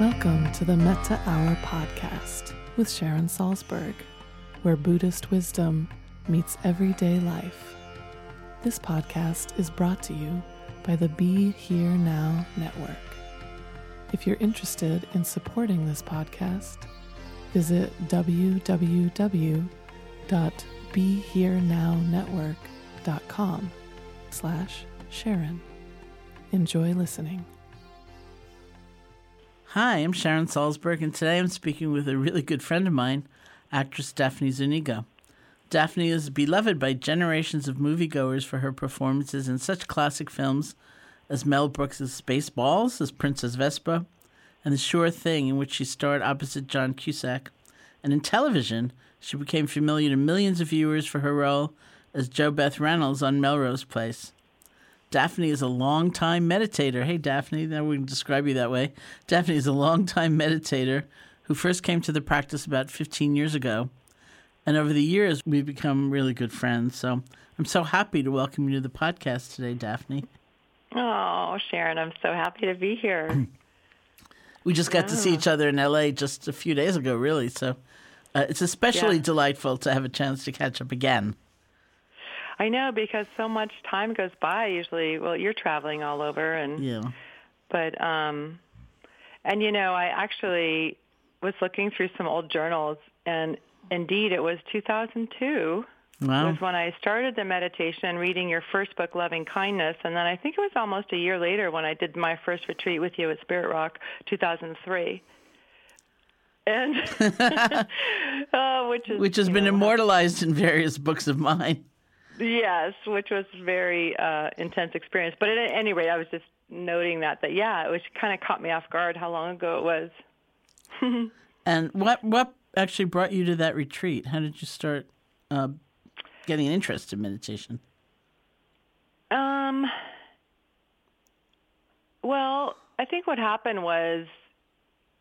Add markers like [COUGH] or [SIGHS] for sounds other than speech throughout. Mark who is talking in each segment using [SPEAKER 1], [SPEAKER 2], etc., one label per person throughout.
[SPEAKER 1] Welcome to the Metta Hour podcast with Sharon Salzberg, where Buddhist wisdom meets everyday life. This podcast is brought to you by the Be Here Now Network. If you're interested in supporting this podcast, visit www.beherenownetwork.com slash Sharon. Enjoy listening.
[SPEAKER 2] Hi, I'm Sharon Salzberg, and today I'm speaking with a really good friend of mine, actress Daphne Zuniga. Daphne is beloved by generations of moviegoers for her performances in such classic films as Mel Brooks' Spaceballs as Princess Vespa, and The Sure Thing, in which she starred opposite John Cusack. And in television, she became familiar to millions of viewers for her role as JoBeth Reynolds on Melrose Place. Daphne is a long-time meditator. Hey, Daphne, now we can describe you that way. Daphne is a long-time meditator who first came to the practice about 15 years ago. And over the years, we've become really good friends. So I'm so happy to welcome you to the podcast today, Daphne.
[SPEAKER 3] Oh, Sharon, I'm so happy to be here. [CLEARS THROAT]
[SPEAKER 2] we just got yeah. to see each other in LA just a few days ago, really. So uh, it's especially yeah. delightful to have a chance to catch up again.
[SPEAKER 3] I know because so much time goes by. Usually, well, you're traveling all over, and
[SPEAKER 2] yeah.
[SPEAKER 3] But um, and you know, I actually was looking through some old journals, and indeed, it was 2002. Wow. Was when I started the meditation, reading your first book, Loving Kindness, and then I think it was almost a year later when I did my first retreat with you at Spirit Rock, 2003 and uh, [LAUGHS] [LAUGHS] which is
[SPEAKER 2] which has been know, immortalized in various books of mine
[SPEAKER 3] yes, which was very uh, intense experience. But at any rate, I was just noting that that yeah, it was kind of caught me off guard how long ago it
[SPEAKER 2] was. [LAUGHS] and what what actually brought you to that retreat? How did you start uh, getting an interest in meditation?
[SPEAKER 3] Um. Well, I think what happened was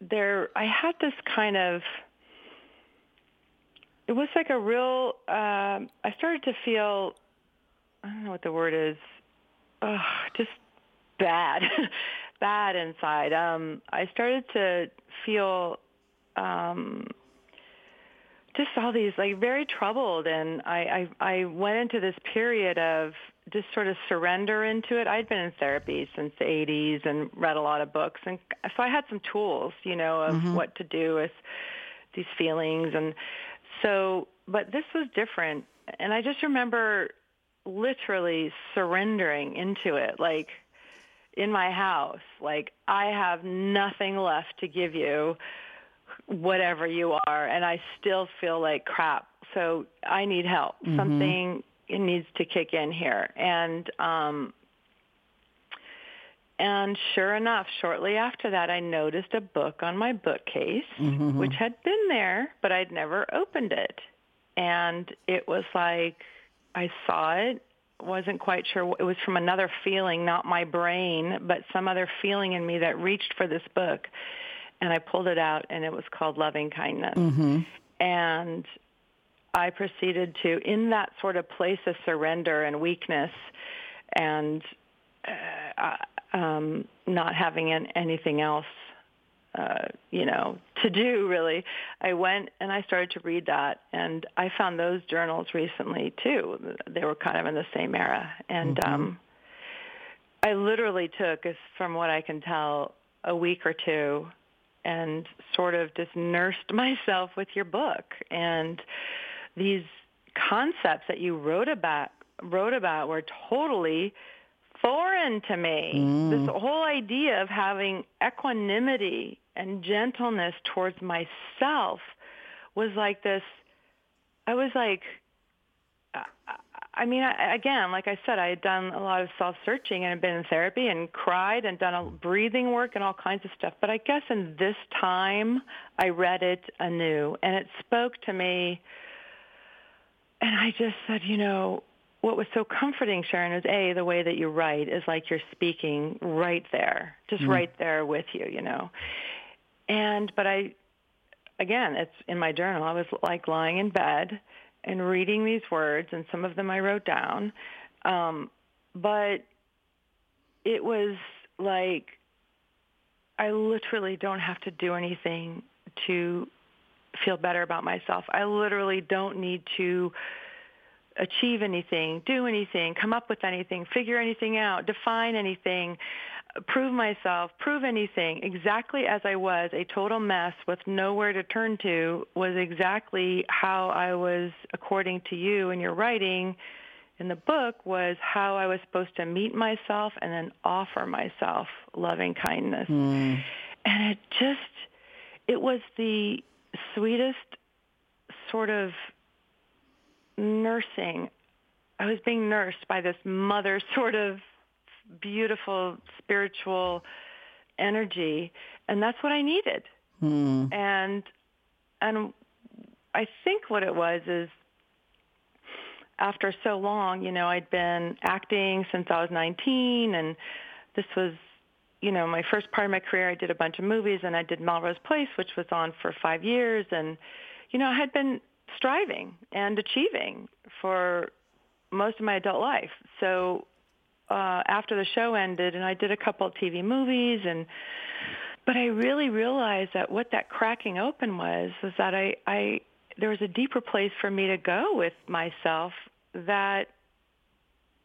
[SPEAKER 3] there. I had this kind of it was like a real. Um, I started to feel. I don't know what the word is. Oh, just bad, [LAUGHS] bad inside. Um, I started to feel um, just all these like very troubled, and I, I I went into this period of just sort of surrender into it. I'd been in therapy since the 80s and read a lot of books, and so I had some tools, you know, of mm-hmm. what to do with these feelings, and so. But this was different, and I just remember literally surrendering into it, like in my house, like I have nothing left to give you whatever you are and I still feel like crap. So I need help. Mm-hmm. Something needs to kick in here. And um and sure enough, shortly after that, I noticed a book on my bookcase, mm-hmm. which had been there, but I'd never opened it. And it was like I saw it, wasn't quite sure. It was from another feeling, not my brain, but some other feeling in me that reached for this book and I pulled it out, and it was called Loving Kindness. Mm-hmm. And I proceeded to, in that sort of place of surrender and weakness, and uh, um, not having an, anything else, uh, you know, to do really, I went and I started to read that, and I found those journals recently too. They were kind of in the same era, and mm-hmm. um, I literally took, from what I can tell, a week or two and sort of just nursed [LAUGHS] myself with your book and these concepts that you wrote about wrote about were totally foreign to me. Mm. This whole idea of having equanimity and gentleness towards myself was like this I was like I mean, I, again, like I said, I had done a lot of self-searching and had been in therapy and cried and done a breathing work and all kinds of stuff. But I guess in this time, I read it anew, and it spoke to me. And I just said, you know, what was so comforting, Sharon, is a the way that you write is like you're speaking right there, just mm-hmm. right there with you, you know. And but I, again, it's in my journal. I was like lying in bed and reading these words, and some of them I wrote down. Um, but it was like I literally don't have to do anything to feel better about myself. I literally don't need to achieve anything, do anything, come up with anything, figure anything out, define anything prove myself, prove anything, exactly as I was, a total mess with nowhere to turn to, was exactly how I was, according to you in your writing in the book, was how I was supposed to meet myself and then offer myself loving kindness. Mm. And it just, it was the sweetest sort of nursing. I was being nursed by this mother [LAUGHS] sort of beautiful spiritual energy, and that's what I needed. Hmm. And and I think what it was is after so long, you know, I'd been acting since I was 19 and this was, you know, my first part of my career. I did a bunch of movies and I did Melrose Place, which was on for five years. And, you know, I had been striving and achieving for most of my adult life. So uh, after the show ended, and I did a couple of TV movies, and but I really realized that what that cracking open was was that I, I there was a deeper place for me to go with myself that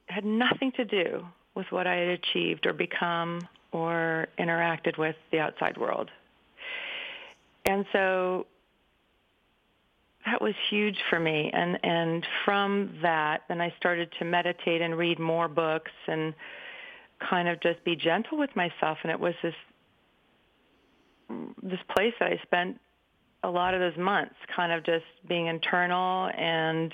[SPEAKER 3] had nothing to do with what I had achieved or become or interacted with the outside world. And so that was huge for me and and from that then I started to meditate and read more books and kind of just be gentle with myself and it was this this place that I spent a lot of those months kind of just being internal and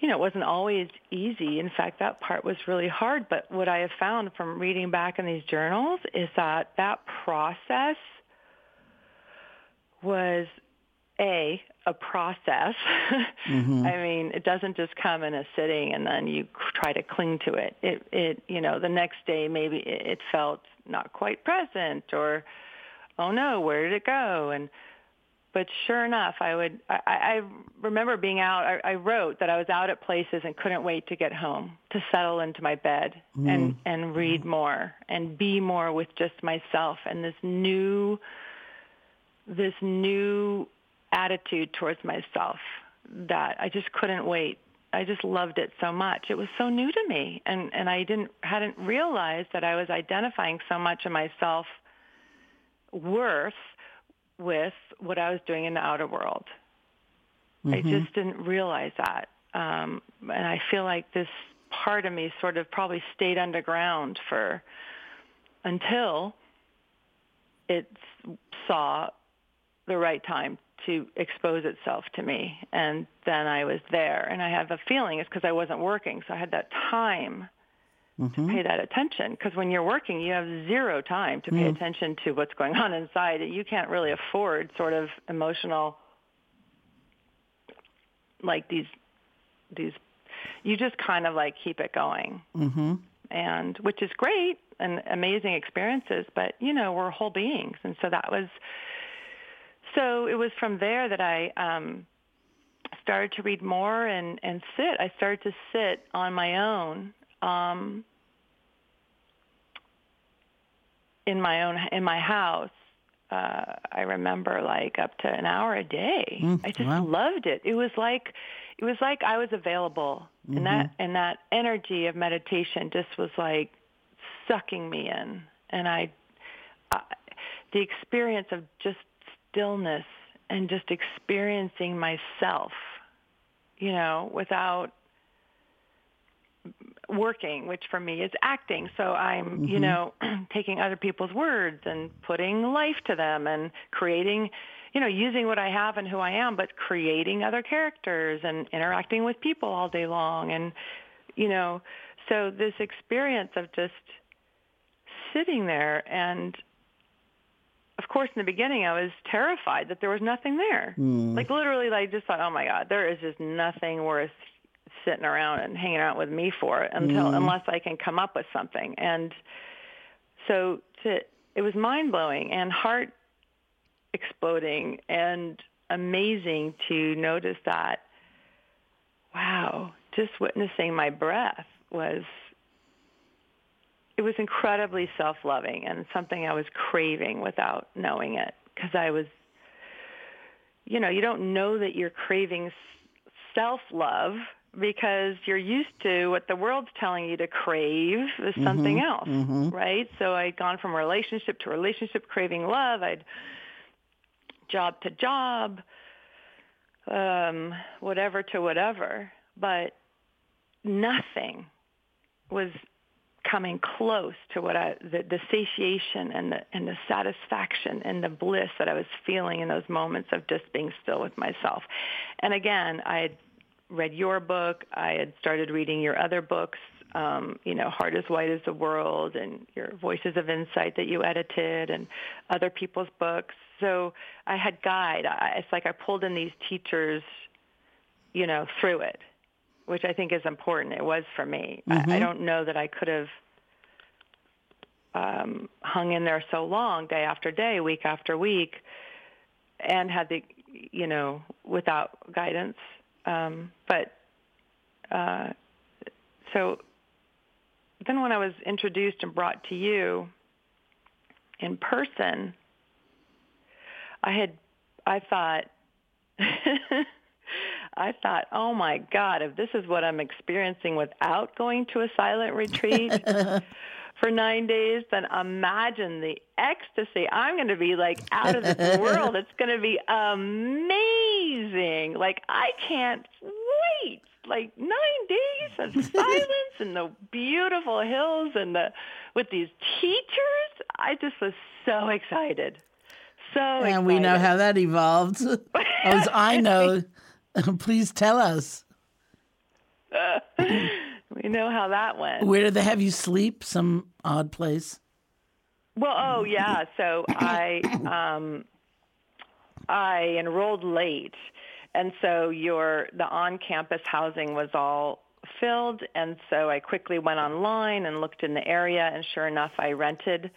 [SPEAKER 3] you know, it wasn't always easy. In fact, that part was really hard. But what I have found from reading back in these journals is that that process was a a process. mm-hmm. [LAUGHS] I mean, it doesn't just come in a sitting and then you try to cling to it. It it you know the next day maybe it felt not quite present or oh no where did it go and but sure enough i would i, I remember being out I, I wrote that i was out at places and couldn't wait to get home to settle into my bed mm. and and read more and be more with just myself and this new this new attitude towards myself that i just couldn't wait I just loved it so much. It was so new to me, and and I didn't hadn't realized that I was identifying so much of myself worth with what I was doing in the outer world. Mm-hmm. I just didn't realize that, um, and I feel like this part of me sort of probably stayed underground for until it saw the right time to expose itself to me. And then I was there. And I have a feeling it's because I wasn't working. So I had that time mm-hmm. to pay that attention. Because when you're working, you have zero time to pay mm. attention to what's going on inside. You can't really afford sort of emotional, like these, these, you just kind of like keep it going. Mm-hmm. And which is great and amazing experiences, but you know, we're whole beings. And so that was, so it was from there that I um, started to read more and, and sit. I started to sit on my own um, in my own in my house. Uh, I remember like up to an hour a day. Mm, I just wow. loved it. It was like it was like I was available, mm-hmm. and that and that energy of meditation just was like sucking me in, and I, I the experience of just stillness and just experiencing myself, you know, without working, which for me is acting. So I'm, mm-hmm. you know, [CLEARS THROAT] taking other people's words and putting life to them and creating, you know, using what I have and who I am, but creating other characters and interacting with people all day long. And, you know, so this experience of just sitting there and of course, in the beginning, I was terrified that there was nothing there. Mm. Like literally, I just thought, oh my God, there is just nothing worth sitting around and hanging out with me for until mm. unless I can come up with something. And so to it was mind blowing and heart exploding and amazing to notice that. Wow, just witnessing my breath was it was incredibly self-loving and something I was craving without knowing it because I was you know, you don't know that you're craving self-love because you're used to what the world's telling you to crave is mm-hmm, something else, mm-hmm. right? So I'd gone from relationship to relationship craving love. I'd job to job, um, whatever to whatever, but nothing was coming close to what I the, the satiation and the and the satisfaction and the bliss that I was feeling in those moments of just being still with myself. And again, I had read your book. I had started reading your other books. Um, you know, Heart as Wide as the World and your Voices of Insight that you edited and other people's books. So I had guide. I, it's like I pulled in these teachers, you know, through it which I think is important. It was for me. Mm-hmm. I, I, mm-hmm. don't know that I could have um, hung in there so long, day after day, week after week, and had the, you know, without guidance. Um, but uh, so then when I was introduced and brought to you in person, I had, I thought, [LAUGHS] I thought, oh my God, if this is what I'm experiencing without going to a silent retreat [LAUGHS] for nine days, then imagine the ecstasy. I'm going to be like out of this [LAUGHS] world. It's going to be amazing. Like, I can't wait. Like nine days of [LAUGHS] silence and the beautiful hills and the with these teachers. I just was so excited. So and
[SPEAKER 2] excited. we know how that evolved. [LAUGHS] As I know Please tell us.
[SPEAKER 3] Uh, we know how that went.
[SPEAKER 2] Where did they have you sleep? Some odd place?
[SPEAKER 3] Well, oh yeah. So I, um, I enrolled late, and so your the on-campus housing was all filled, and so I quickly went online and looked in the area, and sure enough, I rented.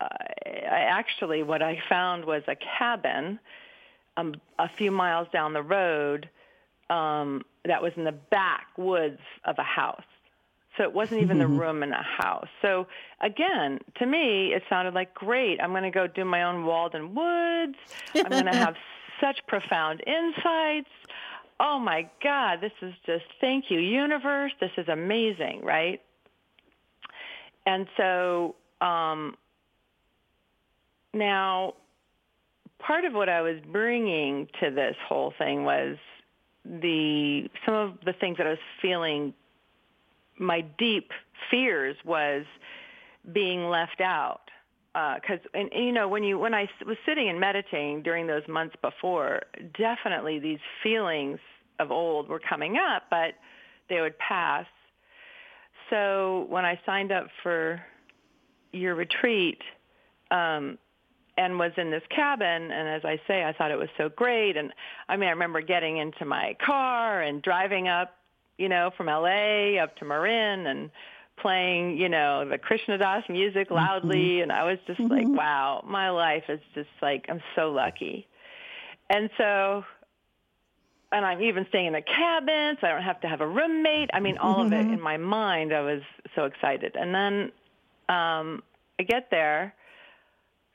[SPEAKER 3] Uh, I actually, what I found was a cabin um, a few miles down the road um, that was in the backwoods of a house. So it wasn't even the [LAUGHS] room in a house. So again, to me, it sounded like great. I'm going to go do my own Walden Woods. I'm going to have [LAUGHS] such profound insights. Oh my God, this is just, thank you, universe. This is amazing, right? And so um, now part of what I was bringing to this whole thing was the some of the things that I was feeling my deep fears was being left out because uh, and, and you know when you when I was sitting and meditating during those months before, definitely these feelings of old were coming up, but they would pass. So when I signed up for your retreat um, and was in this cabin, and as I say, I thought it was so great. And I mean, I remember getting into my car and driving up you know, from LA up to Marin and playing, you know, the Krishna Das music loudly mm-hmm. and I was just mm-hmm. like, wow, my life is just like I'm so lucky. And so and I'm even staying in a cabin, so I don't have to have a roommate. I mean, all of it mm-hmm. in my mind, I was so excited. And then um I get there,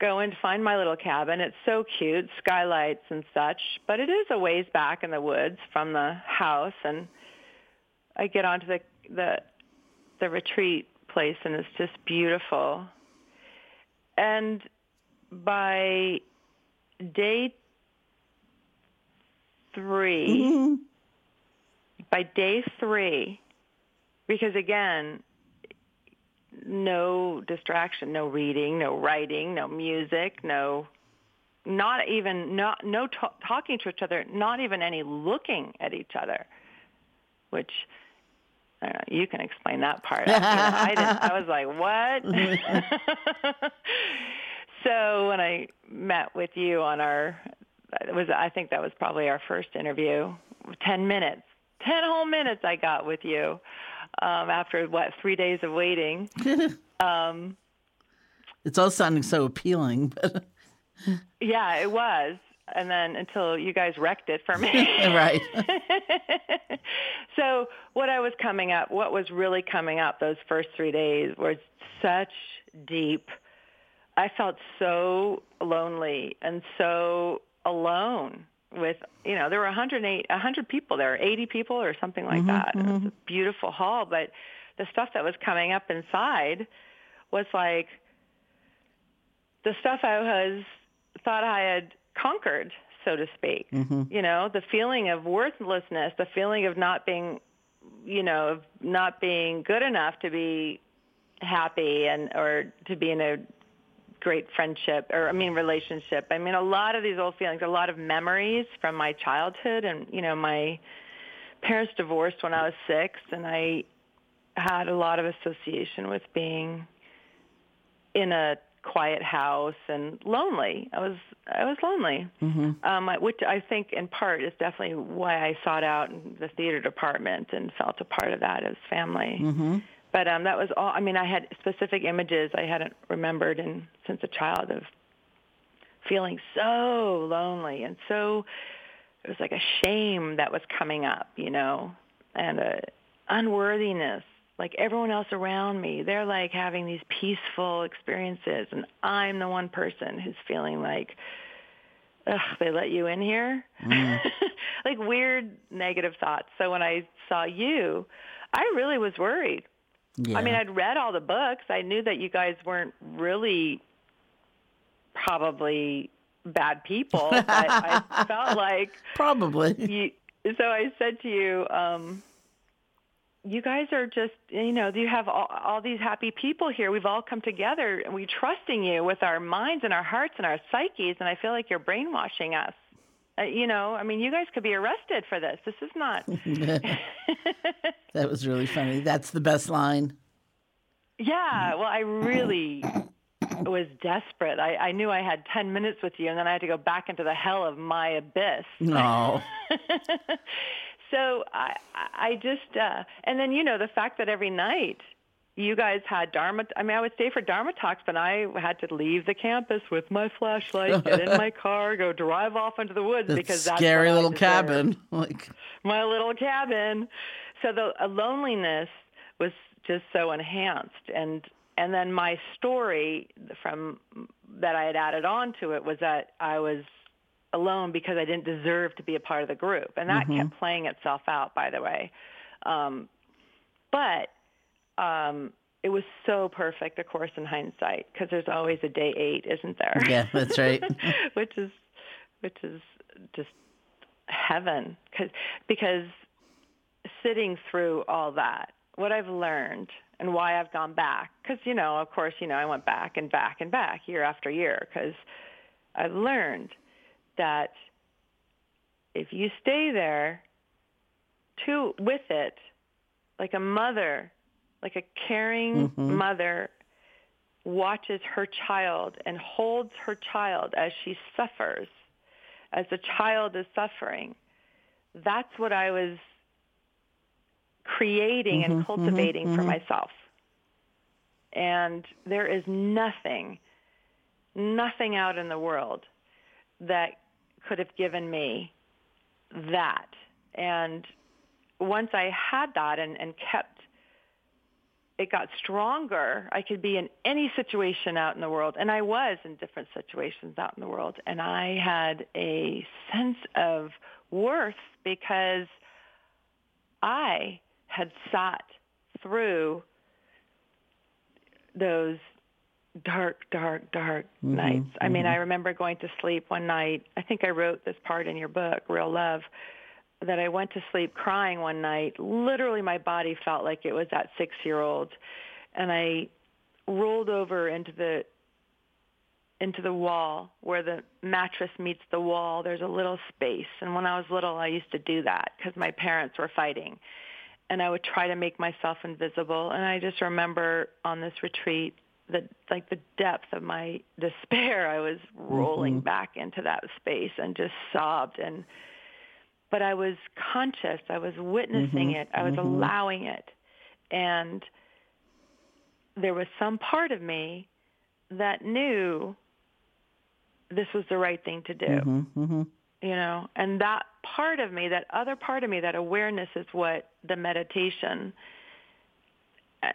[SPEAKER 3] go in to find my little cabin. It's so cute, skylights and such, but it is a ways back in the woods from the house and I get onto the the the retreat place and it's just beautiful. And by day 3 mm-hmm. by day three, because again, no distraction, no reading, no writing, no music, no, not even not no t- talking to each other, not even any looking at each other, which uh, you can explain that part. I, you know, I, didn't, I was like, what? [LAUGHS] so when I met with you on our, it was I think that was probably our first interview. Ten minutes, ten whole minutes I got with you um, after what three days of waiting. [LAUGHS] um,
[SPEAKER 2] it's all sounding so appealing, but [LAUGHS]
[SPEAKER 3] yeah, it was and then until you guys wrecked it for me. [LAUGHS]
[SPEAKER 2] right.
[SPEAKER 3] so what I was coming up, what was really coming up those first three days was such deep. I felt so lonely and so alone with you know there were 108 100 people there 80 people or something like mm-hmm, that mm-hmm. it was a beautiful hall but the stuff that was coming up inside was like the stuff i was thought i had conquered, so to speak. Mm-hmm. You know, the feeling of worthlessness, the feeling of not being, you know, of not being good enough to be happy and or to be in a great friendship or I mean relationship. I mean a lot of these old feelings, a lot of memories from my childhood and you know my parents divorced when I was 6 and I had a lot of association with being in a quiet house and lonely. I was I was lonely, mm-hmm. um, which I think in part is definitely why I sought out the theater department and felt a part of that as family. Mm-hmm. But um, that was all. I mean, I had specific images I hadn't remembered in, since a child of feeling so lonely and so it was like a shame that was coming up, you know, and a unworthiness like everyone else around me, they're like having these peaceful experiences, and I'm the one person who's feeling like, ugh, they let you in here? Mm. [LAUGHS] like weird negative thoughts. So when I saw you, I really was worried. Yeah. I mean, I'd read all the books. I knew that you guys weren't really probably bad people, but I [LAUGHS] felt like
[SPEAKER 2] probably.
[SPEAKER 3] You, so I said to you, um, you guys are just, you know, you have all, all these happy people here. We've all come together and we're trusting you with our minds and our hearts and our psyches. And I feel like you're brainwashing us. Uh, you know, I mean, you guys could be arrested for this. This is not. [LAUGHS]
[SPEAKER 2] that was really funny. That's the best line.
[SPEAKER 3] Yeah. Well, I really, was desperate. I, I knew I had 10 minutes with you, and then I had to go back into the hell of my abyss.
[SPEAKER 2] No. [LAUGHS]
[SPEAKER 3] so I, I just, uh, and then, you know, the fact that every night you guys had Dharma. I mean, I would stay for Dharma talks, but I had to leave the campus with my flashlight, get in my [LAUGHS] car, go drive off into the woods because that's
[SPEAKER 2] scary little cabin, [LAUGHS] like
[SPEAKER 3] my little cabin. So the loneliness was just so enhanced, and and then my story from that I had added on to it was that I was alone because I didn't deserve to be a part of the group, and that mm-hmm. kept playing itself out. By the way, um, but um, it was so perfect, of course, in hindsight, because there's always a day eight, isn't there?
[SPEAKER 2] Yeah, that's right. [LAUGHS]
[SPEAKER 3] which is, which is just heaven, cause, because sitting through all that, what I've learned and why I've gone back, because you know, of course, you know, I went back and back and back year after year, because I've learned that if you stay there, to with it, like a mother like a caring mm-hmm. mother watches her child and holds her child as she suffers, as the child is suffering. That's what I was creating mm-hmm, and mm-hmm, cultivating mm-hmm, for myself. And there is nothing, nothing out in the world that could have given me that. And once I had that and, and kept it got stronger. I could be in any situation out in the world, and I was in different situations out in the world, and I had a sense of worth because I had sat through those dark, dark, dark mm-hmm, nights. I mm-hmm. mean, I remember going to sleep one night. I think I wrote this part in your book, Real Love that I went to sleep crying one night. Literally, my body felt like it was that six-year-old, and I rolled over into the into the wall where the mattress meets the wall. There's a little space, and when I was little, I used to do that because my parents were fighting, and I would try to make myself invisible. And I just remember on this retreat the like the depth of my [LAUGHS] despair. I was rolling mm-hmm. back into that space and just sobbed and but I was conscious. I was witnessing mm-hmm, it. I was mm-hmm. allowing it. And there was some part of me that knew this was the right thing to do. Mm-hmm, mm-hmm, you know, and that part of me, that other part of me, that awareness is what the meditation, uh,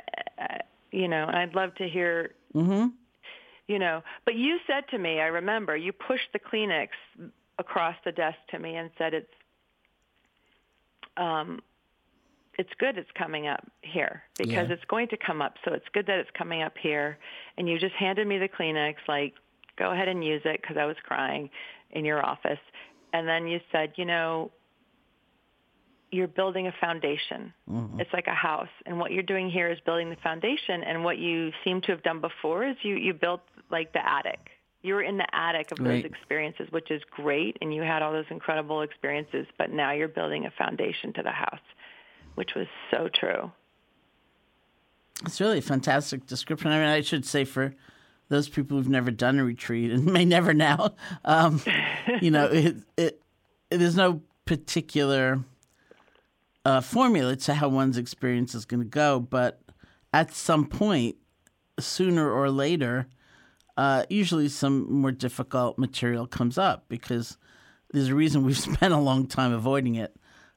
[SPEAKER 3] uh you know, and I'd love to hear, mm-hmm. you know, but you said to me, I remember, you pushed the Kleenex across the desk to me and said, it's um, it's good it's coming up here because yeah. it's going to come up. So it's good that it's coming up here. And you just handed me the Kleenex, like, go ahead and use it because I was crying in your office. And then you said, you know, you're building a foundation. Mm-hmm. It's like a house. And what you're doing here is building the foundation. And what you seem to have done before is you, you built like the attic you were in the attic of right. those experiences, which is great, and you had all those incredible experiences, but now you're building a foundation to the house, which was so true.
[SPEAKER 2] It's really a fantastic description. I mean, I should say for those people who've never done a retreat and [LAUGHS] may never now, um, you know, it, it, it, there's no particular uh, formula to how one's experience is going to go, but at some point, sooner or later, uh, usually some more difficult material comes up because there's a reason we've [LAUGHS] spent a long time avoiding it.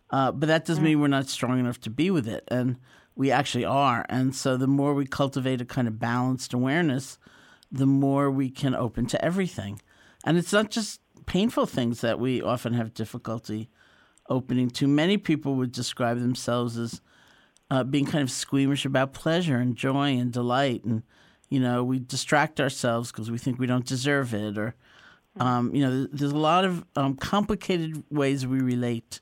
[SPEAKER 2] Uh, but that doesn't mean we're not strong enough to be with it. And we actually are. And so the more we cultivate a kind of balanced awareness, the more we can open to everything. And it's not just painful things that we often have difficulty opening to. Many people would describe themselves as uh, being kind of squeamish about pleasure and joy and delight and you know, we distract ourselves because we think we don't deserve it, or um, you know, there's a lot of um, complicated ways we relate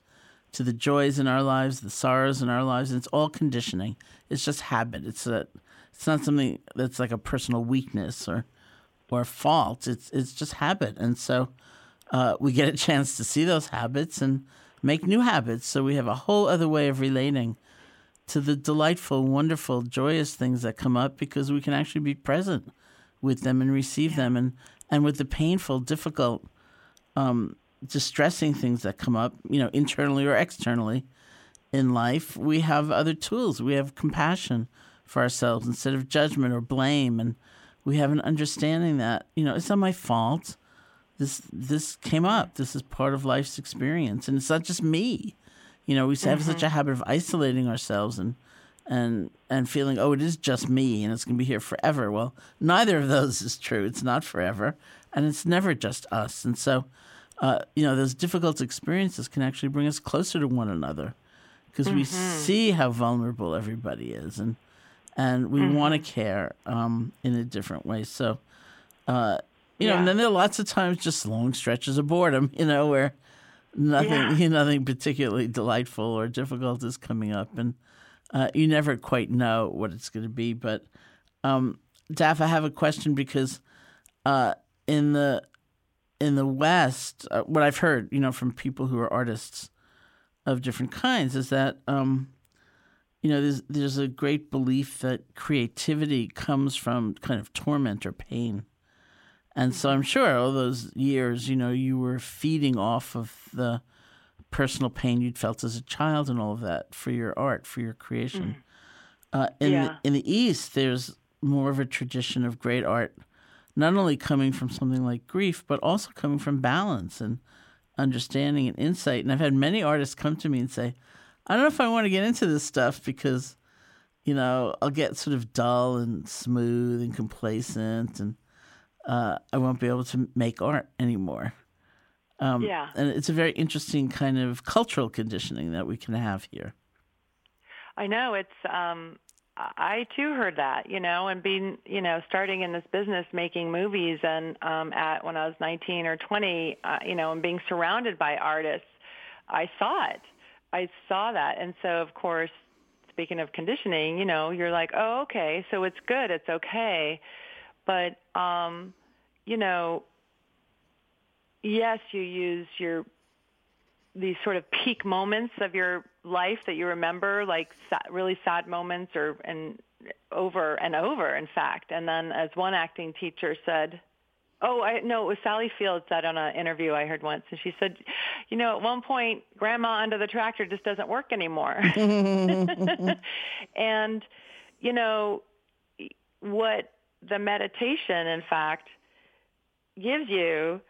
[SPEAKER 2] to the joys in our lives, the sorrows in our lives, and it's all conditioning. It's just habit. It's a, it's not something that's like a personal weakness or or fault. It's it's just habit, and so uh, we get a chance to see those habits and make new habits. So we have a whole other way of relating to the delightful, wonderful, joyous things that come up because we can actually be present with them and receive yeah. them and and with the painful, difficult, um, distressing things that come up, you know, internally or externally in life, we have other tools. We have compassion for ourselves instead of judgment or blame, and we have an understanding that you know it's not my fault. This this came up. This is part of life's experience, and it's not just me. You know, we have mm-hmm. such a habit of isolating ourselves and and and feeling, oh, it is just me and it's going to be here forever. Well, neither of those is true. It's not forever, and it's never just us. And so, uh, you know, those difficult experiences can actually bring us closer to one another because mm-hmm. we see how vulnerable everybody is, and and we mm-hmm. want to care um, in a different way. So, uh, you yeah. know, and then there are lots of times just long stretches of boredom, you know, where nothing, yeah. [LAUGHS] nothing particularly delightful or difficult is coming up, and uh, you never quite know what it's going to be. But um, Daph, I have a question because uh, in the in the West, uh, what I've heard, you know, from people who are artists of different kinds, is that um, you know there's there's a great belief that creativity comes from kind of torment or pain. And so I'm sure all those years, you know, you were feeding off of the personal pain you'd felt as a child and all of that for your art, for your creation. Mm. Uh, in, yeah. the, in the East, there's more of a tradition of great art, not only coming from something like grief, but also coming from balance and understanding and insight. And I've had many artists come to me and say, I don't know if I want to get into this stuff because, you know, I'll get sort of dull and smooth and complacent and uh, I won't be able to make art anymore. Um, yeah. And it's a very interesting kind of cultural conditioning that we can have here.
[SPEAKER 3] I know it's. Um, I too heard that, you know, and being, you know, starting in this business, making movies, and um, at when I was 19 or 20, uh, you know, and being surrounded by artists, I saw it. I saw that, and so of course, speaking of conditioning, you know, you're like, oh, okay, so it's good, it's okay, but, um, you know, yes, you use your these sort of peak moments of your life that you remember, like really sad moments, or and over and over, in fact. And then, as one acting teacher said, "Oh, I no, it was Sally Field said on an interview I heard once, and she said, you know, at one point, Grandma under the tractor just doesn't work anymore." [LAUGHS] [LAUGHS] and you know what the meditation, in fact, gives you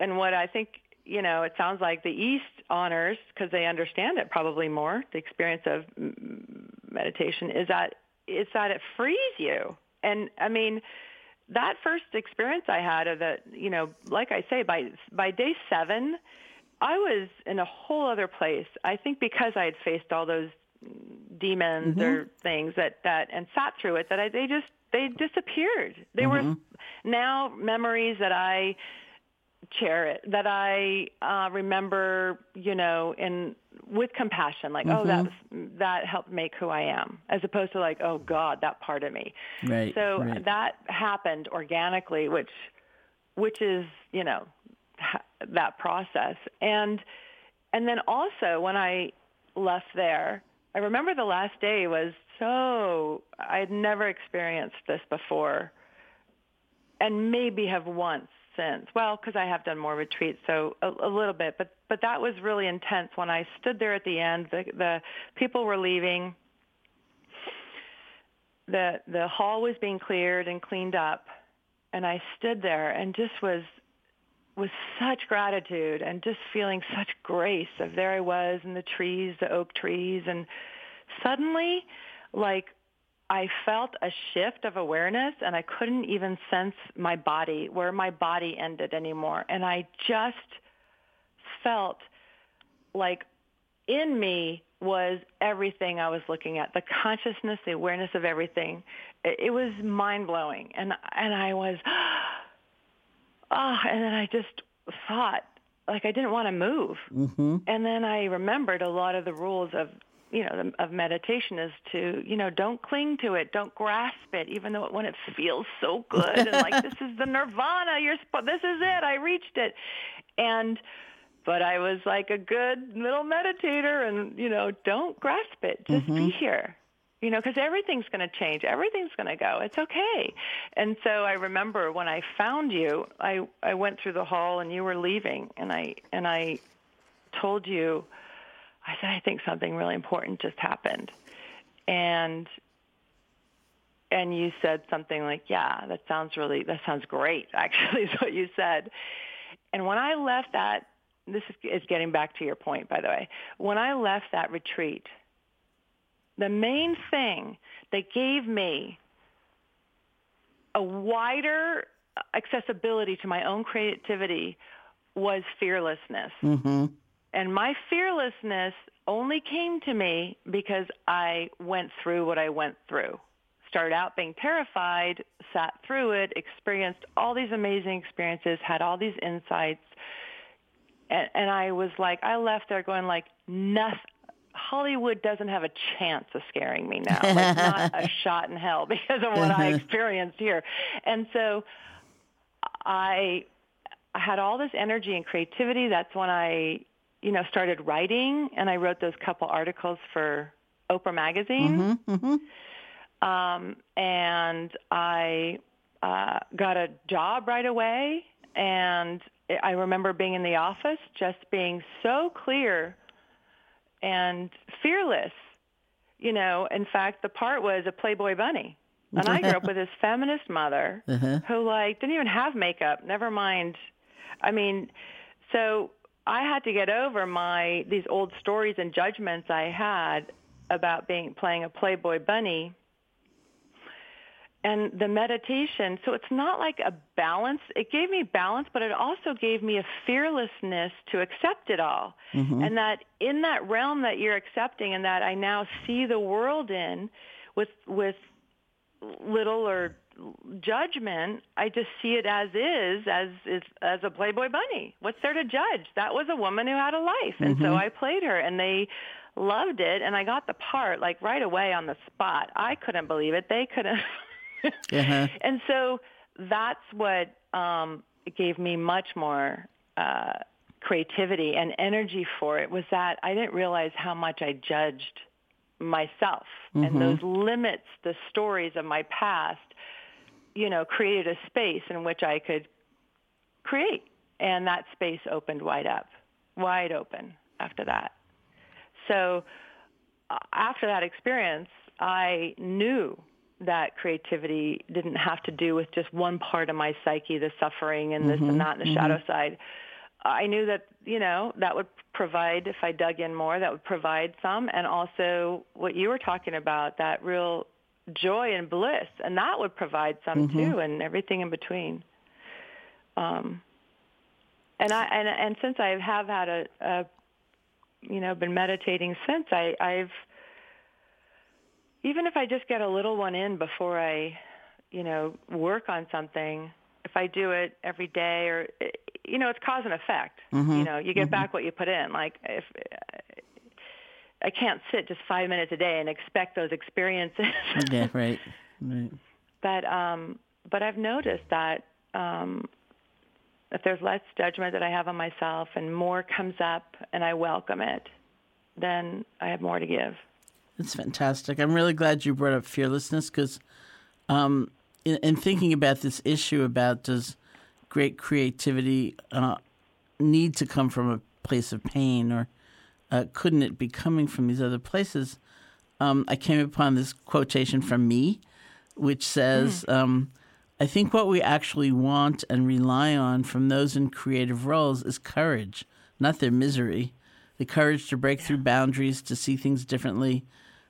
[SPEAKER 3] and what I think, you know, it sounds like the East honors because they understand it probably more. The experience of meditation is that it's that it frees you. And I mean, that first experience I had of that, you know, like I say, by by day seven, I was in a whole other place. I think because I had faced all those demons mm-hmm. or things that that and sat through it, that I, they just they disappeared. They mm-hmm. were now memories that I cherish that I uh, remember, you know, in with compassion, like, mm-hmm. oh, that was, that helped make who I am, as opposed to like, oh God, that part of me.
[SPEAKER 2] Right.
[SPEAKER 3] So
[SPEAKER 2] right.
[SPEAKER 3] that happened organically, which, which is, you know, that process, and and then also when I left there, I remember the last day was so I had never experienced this before, and maybe have once since. Well, because I have done more retreats, so a, a little bit. But but that was really intense when I stood there at the end. The the people were leaving. The the hall was being cleared and cleaned up, and I stood there and just was with such gratitude and just feeling such grace of there I was in the trees, the oak trees, and suddenly, like I felt a shift of awareness and I couldn't even sense my body, where my body ended anymore. And I just felt like in me was everything I was looking at, the consciousness, the awareness of everything. It, was mind blowing. And, and I was, [GASPS] ah, oh, and then I just thought, like I didn't want to move. Mm-hmm. And then I remembered a lot of the rules of you know of meditation is to you know don't cling to it don't grasp it even though it, when it feels so good and like this is the nirvana you're this is it i reached it and but i was like a good little meditator and you know don't grasp it just mm-hmm. be here you know, because everything's going to change. Everything's going to go. It's okay. And so I remember when I found you, I I went through the hall and you were leaving, and I and I told you, I said I think something really important just happened, and and you said something like, "Yeah, that sounds really that sounds great." [LAUGHS] Actually, is what you said. And when I left that, this is, getting back to your point, by the way. When I left that retreat the main thing that gave me a wider accessibility to my own creativity was fearlessness. Mm-hmm. And my fearlessness only came to me because I went through what I went through. Started out being terrified, sat through it, experienced all these amazing experiences, had all these insights. And, and I was like, I left there going like, nothing, Hollywood doesn't have a chance of scaring me now. [LAUGHS] Like not a shot in hell because of what I uh-huh. experienced here. And so I I had all this energy and creativity. That's when I, you know, started writing and I wrote those couple articles for Oprah magazine. Mm-hmm, mm-hmm. Um, and I uh, got a job right away and I remember being in the office just being so clear and fearless. You know, in fact, the part was a Playboy bunny. And I grew up with this feminist mother [LAUGHS] uh-huh. who like didn't even have makeup, never mind. I mean, so I had to get over my these old stories and judgments I had about being playing a Playboy bunny. And the meditation so it's not like a balance. It gave me balance but it also gave me a fearlessness to accept it all. Mm-hmm. and that in that realm that you're accepting and that i now see the world in with with little or judgment i just see it as is as is as a playboy bunny what's there to judge that was a woman who had a life and mm-hmm. so i played her and they loved it and i got the part like right away on the spot i couldn't believe it they couldn't [LAUGHS] uh-huh. And so that's what um, gave me much more uh, creativity and energy for it was that I didn't realize how much I judged myself mm-hmm. and those limits, the stories of my past, you know, created a space in which I could create. And that space opened wide up, wide open after that. So uh, after that experience, I knew that creativity didn't have to do with just one part of my psyche, the suffering and this mm-hmm, and that and the mm-hmm. shadow side. I knew that, you know, that would provide, if I dug in more, that would provide some. And also what you were talking about, that real joy and bliss. And that would provide some mm-hmm. too and everything in between. Um, and I, and, and since I have had a, a you know, been meditating since, I, I've, even if I just get a little one in before I, you know, work on something, if I do it every day or, you know, it's cause and effect. Mm-hmm. You know, you get mm-hmm. back what you put in. Like if I can't sit just five minutes a day and expect those experiences. [LAUGHS]
[SPEAKER 2] yeah, right. right.
[SPEAKER 3] But, um, but I've noticed that, um, if there's less judgment that I have on myself and more comes up and I welcome it, then I have more to give.
[SPEAKER 2] It's fantastic. I'm really glad you brought up fearlessness because, um, in, in, thinking about this issue about does great creativity uh, need to come from a place of pain or uh, couldn't it be coming from these other places? Um, I came upon this quotation from me, which says, mm. um, I think what we actually want and rely on from those in creative roles is courage, not their misery. The courage to break through boundaries, to see things differently,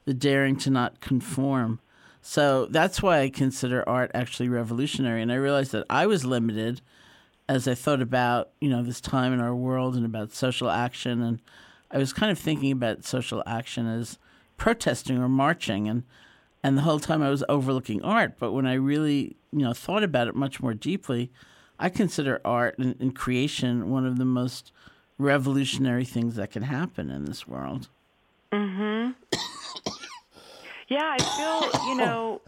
[SPEAKER 2] the daring to not conform. So that's why I consider art actually revolutionary. And I realized that I was limited as I thought about, you know, this time in our world and about social action. And I was kind of thinking about social action as protesting or marching. And, and the whole time I was overlooking art. But when I really, you know, thought about it much more deeply, I consider art and, and creation one of the most revolutionary things that can happen in this world.
[SPEAKER 3] Mm-hmm. Yeah, I feel, you [COUGHS] know.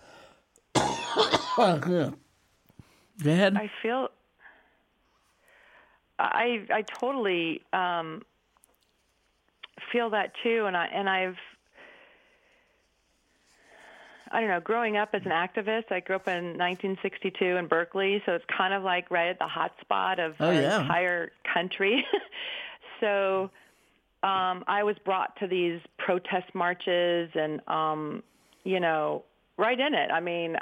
[SPEAKER 2] Go ahead.
[SPEAKER 3] I feel. I I totally um, feel that too, and I and I've I don't know, growing up as an activist, I grew up in 1962 in Berkeley, so it's kind of like right at the hot spot of
[SPEAKER 2] oh,
[SPEAKER 3] our
[SPEAKER 2] yeah.
[SPEAKER 3] entire country. [LAUGHS] so um, I was brought to these protest marches and, um, you know, right in it. I mean,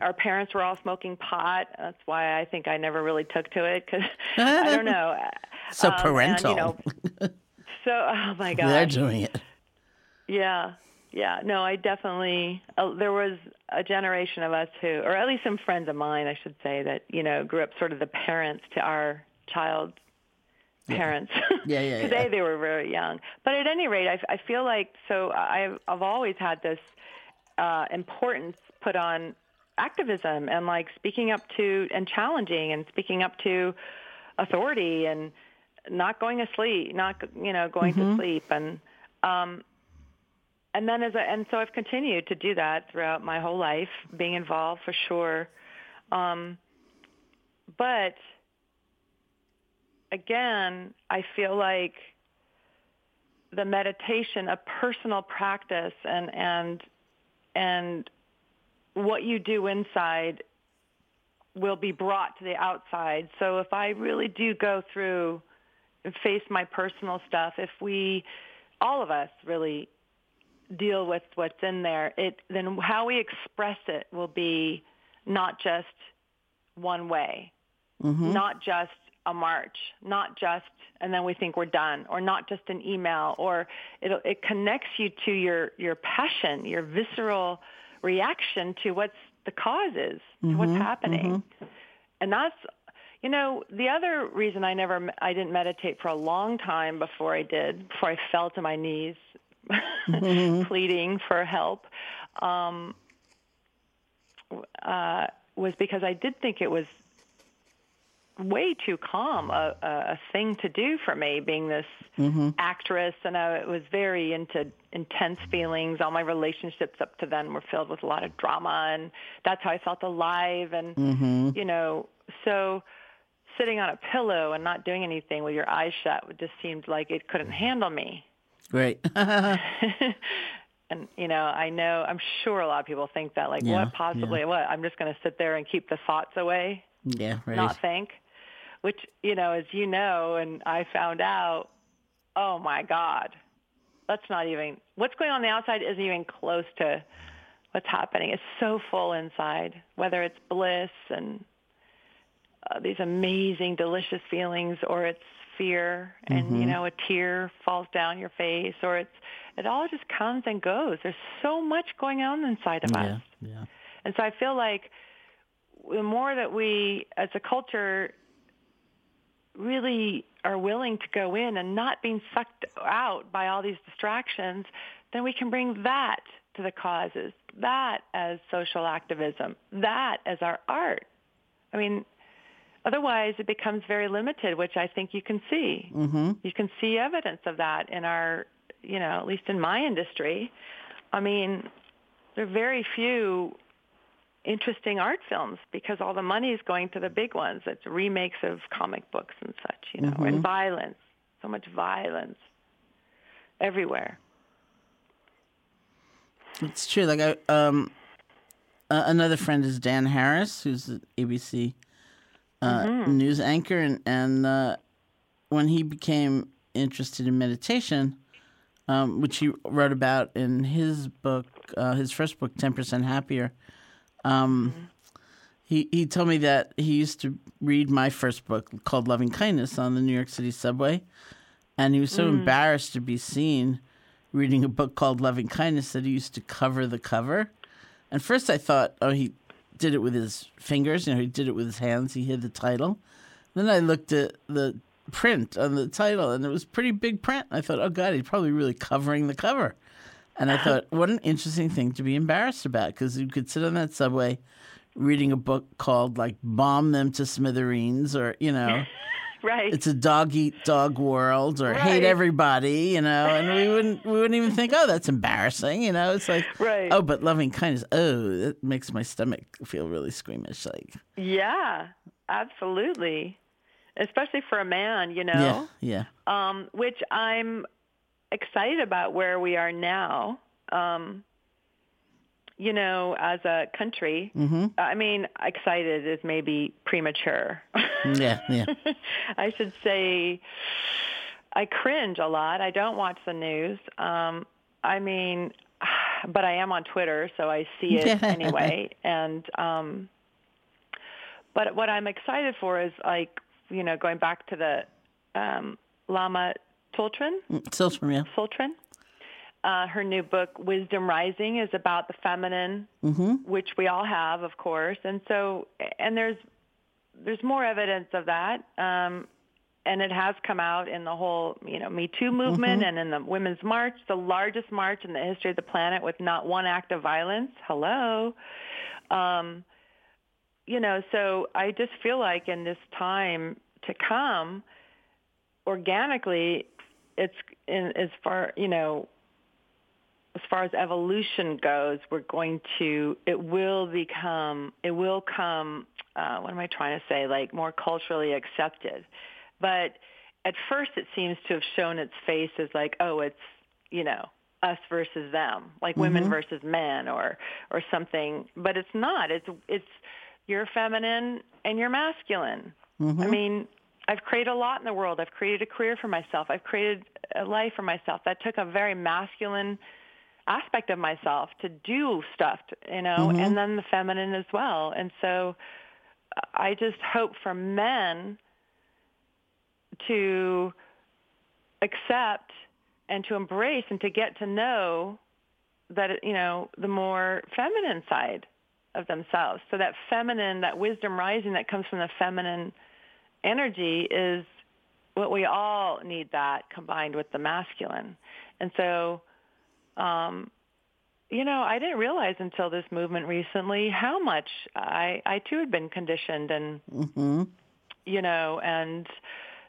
[SPEAKER 3] our parents were all smoking pot. That's why I think I never really took to it because [LAUGHS] I don't know. [LAUGHS]
[SPEAKER 2] so um, parental.
[SPEAKER 3] And, you know, so [LAUGHS] oh my god,
[SPEAKER 2] they're doing it.
[SPEAKER 3] Yeah, yeah. No, I definitely. Uh, there was a generation of us who, or at least some friends of mine, I should say, that you know grew up sort of the parents to our child's parents.
[SPEAKER 2] Yeah, yeah, [LAUGHS] yeah.
[SPEAKER 3] Today they were very young, but at any rate, I, I feel like so I've I've always had this uh, importance put on activism and like speaking up to and challenging and speaking up to authority and not going to sleep, not you know going
[SPEAKER 2] mm-hmm.
[SPEAKER 3] to sleep and um and then as a, and so I've continued to do that throughout my whole life, being involved for sure. Um but again, I feel like the meditation, a personal practice and and and what you do inside will be brought to the outside. So if I really do go through face my personal stuff, if we, all of us really deal with what's in there, it, then how we express it will be not just one way,
[SPEAKER 2] mm-hmm.
[SPEAKER 3] not just a march, not just, and then we think we're done, or not just an email, or it it connects you to your your passion, your visceral reaction to what's the cause is,
[SPEAKER 2] mm-hmm,
[SPEAKER 3] what's happening.
[SPEAKER 2] Mm-hmm.
[SPEAKER 3] And that's, you know, the other reason I never, I didn't meditate for a long time before I did, before I fell to my knees, mm-hmm. [LAUGHS] pleading for help, um, uh, was because I did think it was way too calm a, a, thing to do for me being this
[SPEAKER 2] mm-hmm.
[SPEAKER 3] actress and I was very into intense feelings all my relationships up to then were filled with a lot of drama and that's how I felt alive and
[SPEAKER 2] mm-hmm.
[SPEAKER 3] you know so sitting on a pillow and not doing anything with your eyes shut it just seemed like it couldn't mm-hmm. handle me.
[SPEAKER 2] Great [LAUGHS] [LAUGHS]
[SPEAKER 3] and you know I know I'm sure a lot of people think that like
[SPEAKER 2] yeah,
[SPEAKER 3] what possibly
[SPEAKER 2] yeah.
[SPEAKER 3] what? I'm just going to sit there and keep the thoughts away?
[SPEAKER 2] Yeah, right.
[SPEAKER 3] not think? Which you know as you know and i found out oh my god let's not even what's going on, on the outside isn't even close to what's happening. It's so full inside whether it's bliss and uh, these amazing delicious feelings or it's fear and
[SPEAKER 2] mm-hmm.
[SPEAKER 3] you know a tear falls down your face or it's it all just comes and goes there's so much going on inside of
[SPEAKER 2] yeah,
[SPEAKER 3] us
[SPEAKER 2] yeah.
[SPEAKER 3] and so i feel like the more that we as a culture really are willing to go in and not being sucked out by all these distractions, then we can bring that to the causes, that as social activism, that as our art. I mean, otherwise it becomes very limited, which I think you can see.
[SPEAKER 2] Mm-hmm.
[SPEAKER 3] You can see evidence of that in our, you know, at least in my industry. I mean, there are very few interesting art films because all the money is going to the big ones. It's remakes of comic books and such, you know,
[SPEAKER 2] mm-hmm.
[SPEAKER 3] and violence. So much violence everywhere.
[SPEAKER 2] It's true. Like I, um, uh, another friend is Dan Harris, who's an ABC uh,
[SPEAKER 3] mm-hmm.
[SPEAKER 2] news anchor, and and uh, when he became interested in meditation, um, which he wrote about in his book, uh, his first book, Ten Percent Happier, um, mm-hmm. He he told me that he used to read my first book called Loving Kindness on the New York City subway, and he was so mm. embarrassed to be seen reading a book called Loving Kindness that he used to cover the cover. And first I thought, oh, he did it with his fingers. You know, he did it with his hands. He hid the title. Then I looked at the print on the title, and it was pretty big print. I thought, oh God, he's probably really covering the cover. And I thought, what an interesting thing to be embarrassed about because you could sit on that subway reading a book called like Bomb Them to Smithereens or, you know, [LAUGHS]
[SPEAKER 3] right.
[SPEAKER 2] It's a dog eat dog world or
[SPEAKER 3] right.
[SPEAKER 2] hate everybody, you know, and we [LAUGHS] wouldn't we wouldn't even think, oh, that's embarrassing, you know. It's like
[SPEAKER 3] right.
[SPEAKER 2] oh, but loving kindness, oh, that makes my stomach feel really squeamish like.
[SPEAKER 3] Yeah, absolutely. Especially for a man, you
[SPEAKER 2] know. Yeah.
[SPEAKER 3] Yeah. Um, which I'm excited about where we are now. Um, you know, as a country, mm-hmm. I mean, excited is maybe premature. [LAUGHS]
[SPEAKER 2] yeah, [LAUGHS] yeah.
[SPEAKER 3] I should say I cringe a lot. I don't watch the news. Um, I mean, [SIGHS] but I am on Twitter, so I see it [LAUGHS] anyway. And um, but what I'm excited for is like, you know, going back to the um, Lama Tsultrim.
[SPEAKER 2] Tsultrim, yeah.
[SPEAKER 3] Tsultrim. Uh, her new book, Wisdom Rising, is about the feminine, mm-hmm. which we all have, of course. And so, and there's there's more evidence of that, um, and it has come out in the whole, you know, Me Too movement mm-hmm. and in the Women's March, the largest march in the history of the planet with not one act of violence. Hello. Um, you know, so I just feel like in this time to come, organically, it's in, as far you know far as evolution goes, we're going to, it will become, it will come, uh, what am I trying to say, like more culturally accepted. But at first it seems to have shown its face as like, oh, it's, you know, us versus them, like mm-hmm. women versus men or, or something. But it's not. It's, it's, you're feminine and you're masculine. Mm-hmm. I mean, I've created a lot in the world. I've created a career for myself. I've created a life for myself. That took a very masculine aspect of myself to do stuff, you know, mm-hmm. and then the feminine as well. And so I just hope for men to accept and to embrace and to get to know that, you know, the more feminine side of themselves. So that feminine, that wisdom rising that comes from the feminine energy is what we all need that combined with the masculine. And so um, you know, I didn't realize until this movement recently how much I, I too had been conditioned and, mm-hmm. you know, and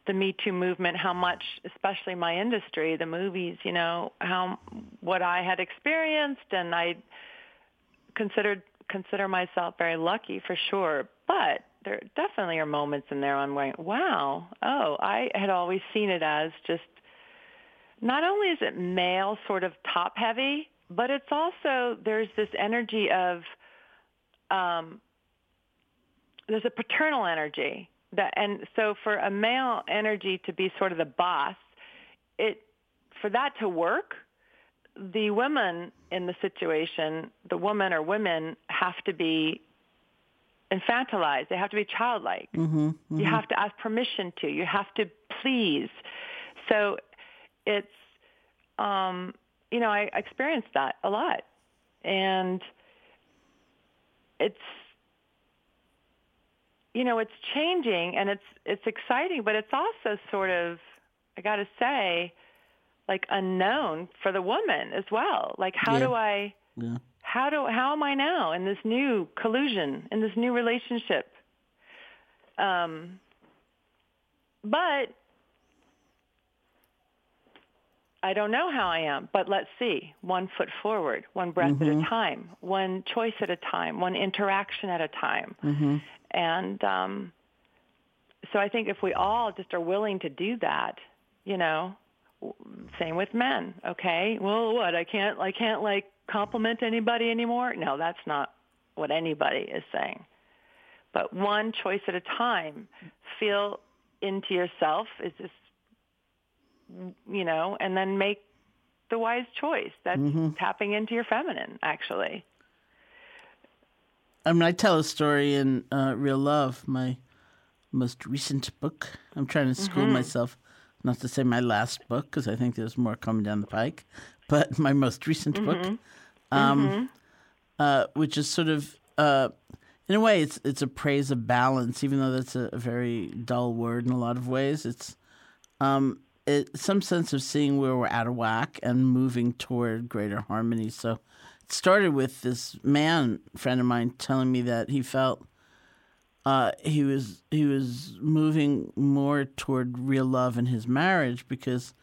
[SPEAKER 3] the Me Too movement, how much, especially my industry, the movies, you know, how, what I had experienced and I considered, consider myself very lucky for sure. But there definitely are moments in there I'm going, wow, oh, I had always seen it as just not only is it male sort of top heavy, but it's also there's this energy of um, there's a paternal energy that and so for a male energy to be sort of the boss, it for that to work, the women in the situation, the woman or women have to be infantilized. They have to be childlike. Mm-hmm, mm-hmm. You have to ask permission to. You have to please. So it's um, you know I experienced that a lot, and it's you know it's changing and it's it's exciting, but it's also sort of I got to say like unknown for the woman as well. Like how yeah. do I yeah. how do how am I now in this new collusion in this new relationship? Um, but I don't know how I am, but let's see. One foot forward, one breath mm-hmm. at a mm-hmm. time, one choice at a time, one interaction at a time. Mm-hmm. And um, so I think if we all just are willing to do that, you know, same with men. Okay, well, what? I can't, I can't like compliment anybody anymore. No, that's not what anybody is saying. But one choice at a time. Feel into yourself. Is this you know, and then make the wise choice. That's mm-hmm. tapping into your feminine, actually.
[SPEAKER 2] I mean, I tell a story in uh, Real Love, my most recent book. I'm trying to school mm-hmm. myself not to say my last book because I think there's more coming down the pike, [LAUGHS] but my most recent mm-hmm. book, um, mm-hmm. uh, which is sort of, uh, in a way, it's it's a praise of balance, even though that's a, a very dull word in a lot of ways. It's um, it, some sense of seeing where we're out of whack and moving toward greater harmony. So it started with this man friend of mine telling me that he felt uh, he was he was moving more toward real love in his marriage because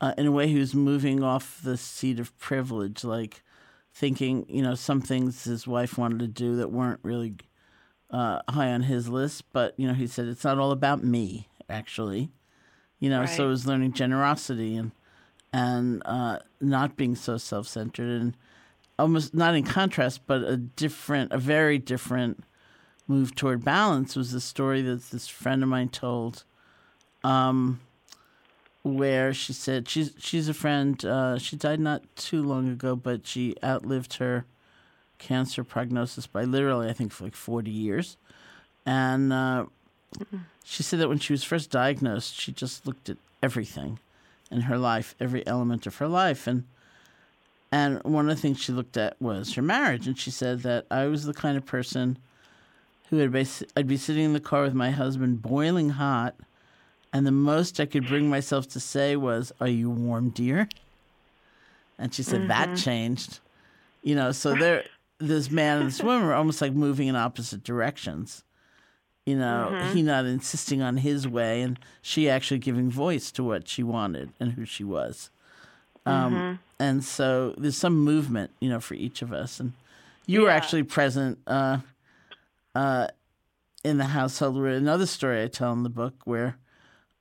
[SPEAKER 2] uh, in a way he was moving off the seat of privilege, like thinking you know some things his wife wanted to do that weren't really uh, high on his list, but you know he said it's not all about me actually you know. Right. So it was learning generosity and and uh, not being so self centered. And almost not in contrast, but a different, a very different move toward balance was the story that this friend of mine told, um, where she said she's she's a friend. Uh, she died not too long ago, but she outlived her cancer prognosis by literally, I think, for like forty years, and uh, she said that when she was first diagnosed, she just looked at everything in her life, every element of her life, and and one of the things she looked at was her marriage. And she said that I was the kind of person who would be, I'd be sitting in the car with my husband, boiling hot, and the most I could bring myself to say was, Are you warm, dear? And she said, mm-hmm. That changed. You know, so there, this man and this woman were almost like moving in opposite directions. You know, mm-hmm. he not insisting on his way, and she actually giving voice to what she wanted and who she was. Um, mm-hmm. And so there's some movement, you know, for each of us. And you yeah. were actually present uh, uh, in the household where another story I tell in the book where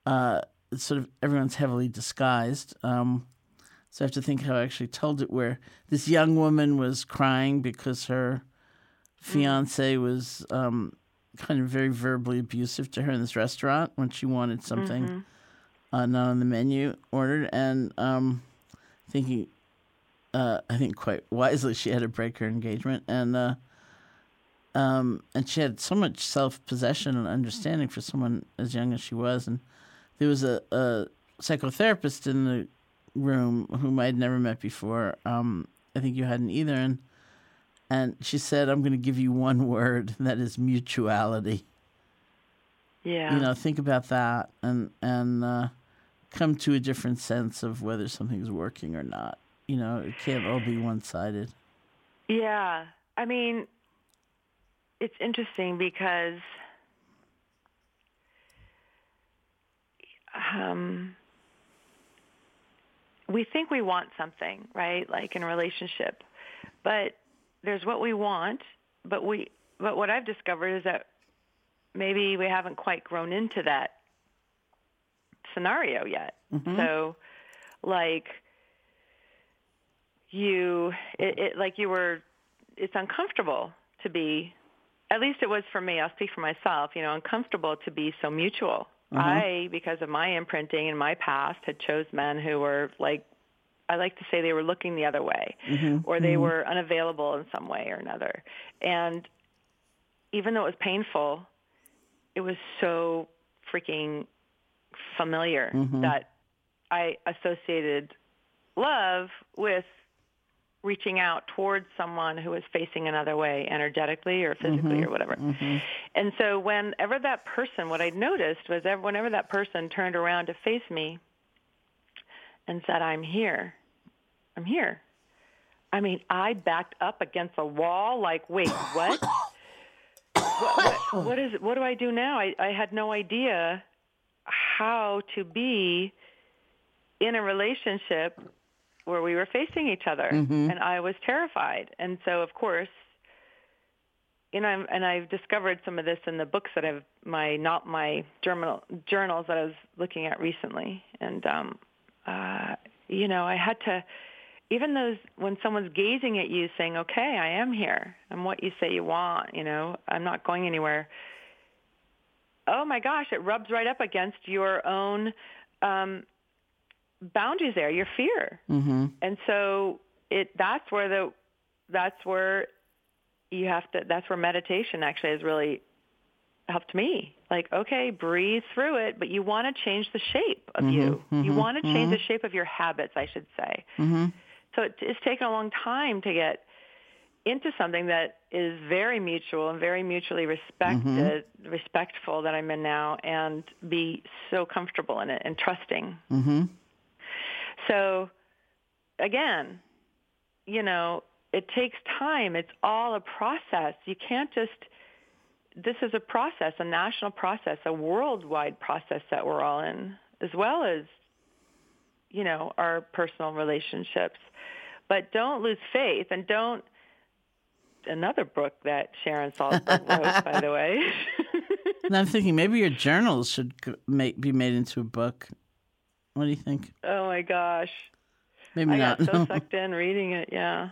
[SPEAKER 2] uh, it's sort of everyone's heavily disguised. Um, so I have to think how I actually told it, where this young woman was crying because her fiance was um, kind of very verbally abusive to her in this restaurant when she wanted something mm-hmm. uh, not on the menu ordered. And um, thinking, uh, I think quite wisely, she had to break her engagement, and uh, um, and she had so much self possession and understanding for someone as young as she was, and there was a, a psychotherapist in the room whom I'd never met before. Um, I think you hadn't either, and and she said, "I'm going to give you one word, and that is mutuality."
[SPEAKER 3] Yeah,
[SPEAKER 2] you know, think about that, and and uh, come to a different sense of whether something's working or not. You know, it can't all be one sided.
[SPEAKER 3] Yeah. I mean, it's interesting because um, we think we want something, right? Like in a relationship. But there's what we want, but we but what I've discovered is that maybe we haven't quite grown into that scenario yet. Mm-hmm. So, like you, it, it like you were, it's uncomfortable to be. At least it was for me. I'll speak for myself. You know, uncomfortable to be so mutual. Mm-hmm. I, because of my imprinting and my past, had chose men who were like I like to say they were looking the other way mm-hmm. or they mm-hmm. were unavailable in some way or another. And even though it was painful, it was so freaking familiar mm-hmm. that I associated love with reaching out towards someone who is facing another way energetically or physically mm-hmm. or whatever. Mm-hmm. And so whenever that person, what I noticed was whenever that person turned around to face me and said, I'm here, I'm here. I mean, I backed up against a wall like, wait, what? [COUGHS] what, what, what is what do I do now? I, I had no idea how to be in a relationship where we were facing each other mm-hmm. and I was terrified. And so of course, you know, and I've discovered some of this in the books that I've my not my journal journals that I was looking at recently. And um uh you know, I had to even those when someone's gazing at you saying, "Okay, I am here. I'm what you say you want, you know. I'm not going anywhere." oh my gosh, it rubs right up against your own um, boundaries there, your fear. Mm-hmm. And so it that's where the that's where you have to that's where meditation actually has really helped me. Like, okay, breathe through it, but you want to change the shape of mm-hmm, you. Mm-hmm, you want to change mm-hmm. the shape of your habits, I should say. So it, it's taken a long time to get into something that is very mutual and very mutually respected, mm-hmm. respectful that I'm in now, and be so comfortable in it and trusting. Mm-hmm. So, again, you know, it takes time. It's all a process. You can't just. This is a process, a national process, a worldwide process that we're all in, as well as, you know, our personal relationships. But don't lose faith and don't another book that Sharon Salzberg wrote, by the way. [LAUGHS]
[SPEAKER 2] and I'm thinking maybe your journals should make, be made into a book. What do you think?
[SPEAKER 3] Oh my gosh.
[SPEAKER 2] Maybe
[SPEAKER 3] I
[SPEAKER 2] not.
[SPEAKER 3] got so [LAUGHS] sucked in reading it. Yeah.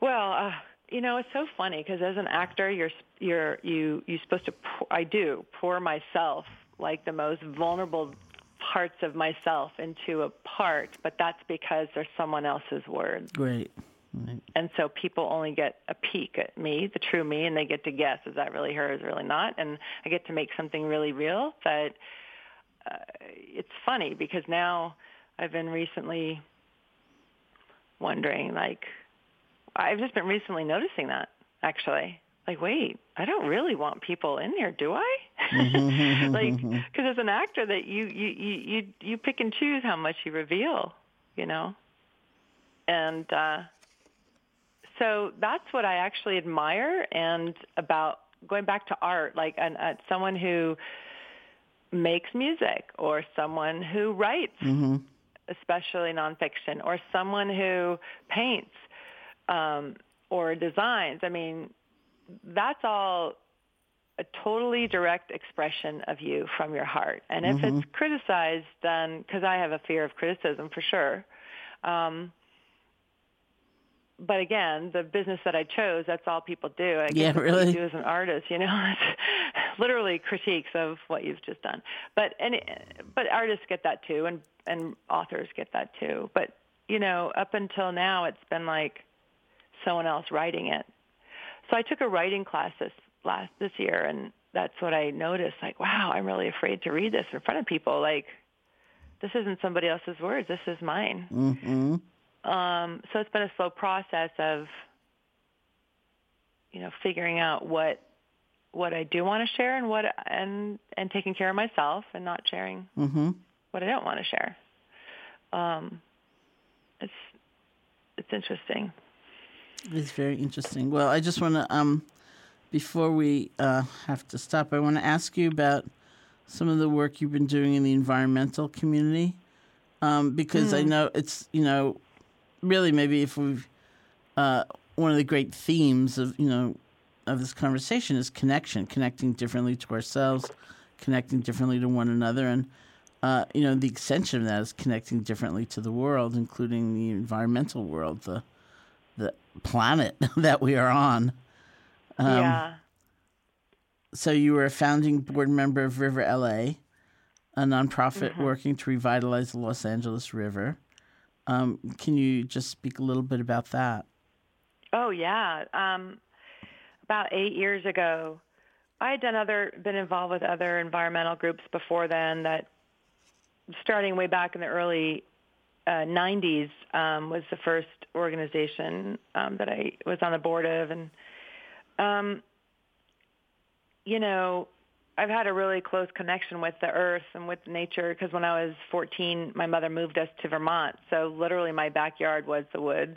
[SPEAKER 3] Well, uh, you know, it's so funny because as an actor, you're you're you you're supposed to. Pour, I do pour myself like the most vulnerable parts of myself into a part, but that's because there's someone else's words.
[SPEAKER 2] Right. Right.
[SPEAKER 3] And so people only get a peek at me, the true me, and they get to guess is that really her, is really not, and I get to make something really real. But uh, it's funny because now I've been recently wondering, like, I've just been recently noticing that actually. Like, wait, I don't really want people in there, do I? [LAUGHS] like, because as an actor, that you you you you you pick and choose how much you reveal, you know. And uh, so that's what I actually admire and about going back to art, like an, uh, someone who makes music or someone who writes,
[SPEAKER 2] mm-hmm.
[SPEAKER 3] especially nonfiction, or someone who paints um, or designs. I mean, that's all a totally direct expression of you from your heart. And if mm-hmm. it's criticized, then because I have a fear of criticism for sure. Um, but again, the business that I chose, that's all people do. I
[SPEAKER 2] yeah, really.
[SPEAKER 3] Do as an artist, you know, [LAUGHS] it's literally critiques of what you've just done. But and but artists get that too, and and authors get that too. But you know, up until now, it's been like someone else writing it. So I took a writing class this last this year, and that's what I noticed. Like, wow, I'm really afraid to read this in front of people. Like, this isn't somebody else's words. This is mine.
[SPEAKER 2] Mm-hmm.
[SPEAKER 3] Um, so it's been a slow process of, you know, figuring out what what I do want to share and what and and taking care of myself and not sharing
[SPEAKER 2] mm-hmm.
[SPEAKER 3] what I don't want to share. Um, it's it's interesting.
[SPEAKER 2] It's very interesting. Well, I just want to um, before we uh, have to stop, I want to ask you about some of the work you've been doing in the environmental community. Um, because mm. I know it's you know really maybe if we've uh, one of the great themes of you know of this conversation is connection, connecting differently to ourselves, connecting differently to one another, and uh, you know the extension of that is connecting differently to the world, including the environmental world, the the planet [LAUGHS] that we are on.
[SPEAKER 3] Um, yeah.
[SPEAKER 2] So you were a founding board member of River LA, a nonprofit mm-hmm. working to revitalize the Los Angeles River. Um, can you just speak a little bit about that?
[SPEAKER 3] Oh yeah. Um, about eight years ago, I had done other been involved with other environmental groups before then. That starting way back in the early uh, 90s um, was the first organization um, that I was on the board of, and um, you know, I've had a really close connection with the earth and with nature because when I was 14, my mother moved us to Vermont. So literally my backyard was the woods.